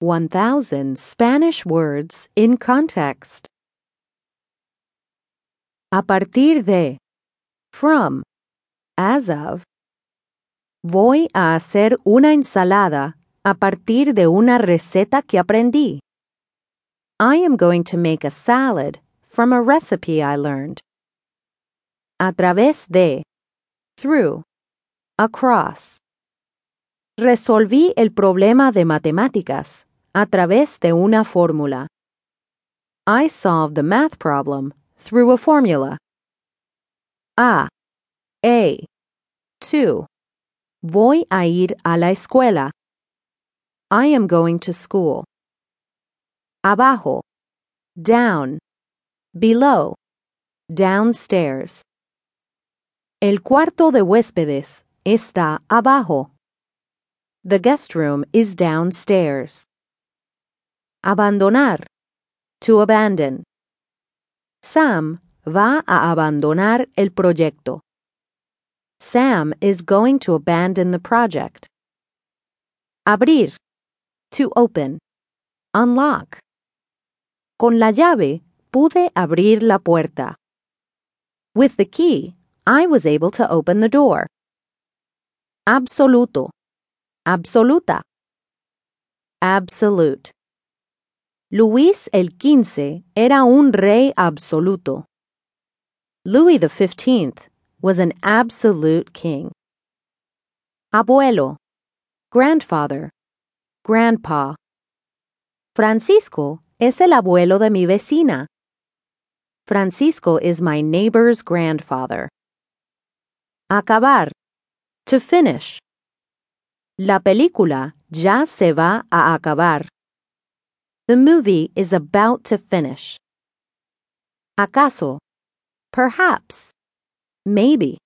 1000 Spanish words in context. A partir de, from, as of. Voy a hacer una ensalada a partir de una receta que aprendí. I am going to make a salad from a recipe I learned. A través de, through, across. Resolví el problema de matemáticas a través de una fórmula. I solved the math problem through a formula. A. A. 2. Voy a ir a la escuela. I am going to school. Abajo. Down. Below. Downstairs. El cuarto de huéspedes está abajo. The guest room is downstairs. Abandonar. To abandon. Sam va a abandonar el proyecto. Sam is going to abandon the project. Abrir. To open. Unlock. Con la llave pude abrir la puerta. With the key, I was able to open the door. Absoluto. Absoluta. Absolute. Luis el XV era un rey absoluto. Louis XV was an absolute king. Abuelo, grandfather, grandpa. Francisco es el abuelo de mi vecina. Francisco is my neighbor's grandfather. Acabar, to finish. La película ya se va a acabar. The movie is about to finish. ¿Acaso? Perhaps. Maybe.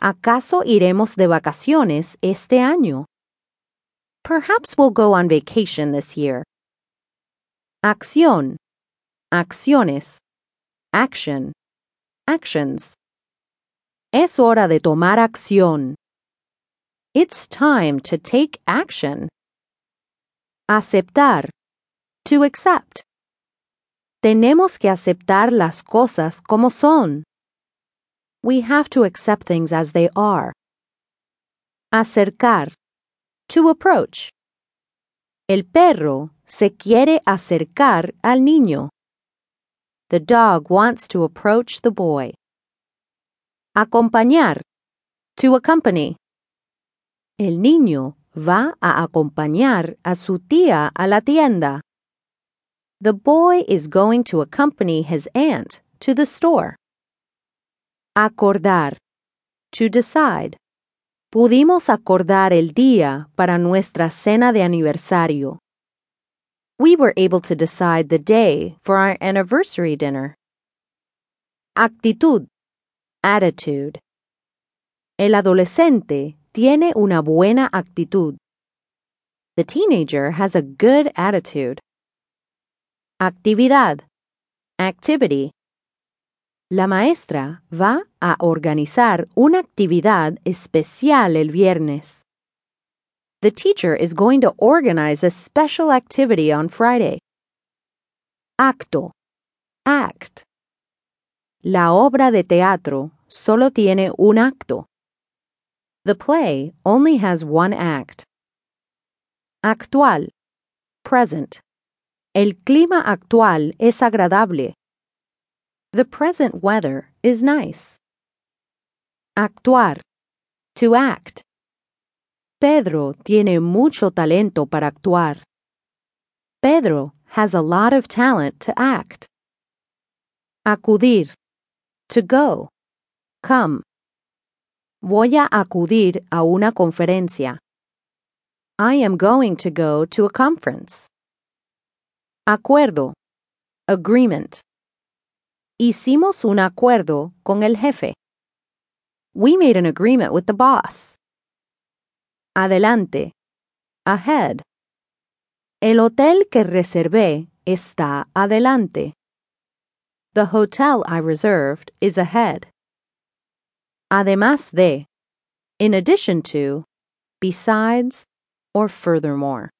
¿Acaso iremos de vacaciones este año? Perhaps we'll go on vacation this year. Acción. Acciones. Action. Actions. Es hora de tomar acción. It's time to take action. Aceptar. To accept. Tenemos que aceptar las cosas como son. We have to accept things as they are. Acercar. To approach. El perro se quiere acercar al niño. The dog wants to approach the boy. Acompañar. To accompany. El niño va a acompañar a su tía a la tienda. The boy is going to accompany his aunt to the store. Acordar. To decide. Pudimos acordar el día para nuestra cena de aniversario. We were able to decide the day for our anniversary dinner. Actitud. Attitude. El adolescente tiene una buena actitud. The teenager has a good attitude. Actividad. Activity. La maestra va a organizar una actividad especial el viernes. The teacher is going to organize a special activity on Friday. Acto. Act. La obra de teatro solo tiene un acto. The play only has one act. Actual. Present. El clima actual es agradable. The present weather is nice. Actuar. To act. Pedro tiene mucho talento para actuar. Pedro has a lot of talent to act. Acudir. To go. Come. Voy a acudir a una conferencia. I am going to go to a conference. Acuerdo. Agreement. Hicimos un acuerdo con el jefe. We made an agreement with the boss. Adelante. Ahead. El hotel que reservé está adelante. The hotel I reserved is ahead. Además de. In addition to. Besides. Or furthermore.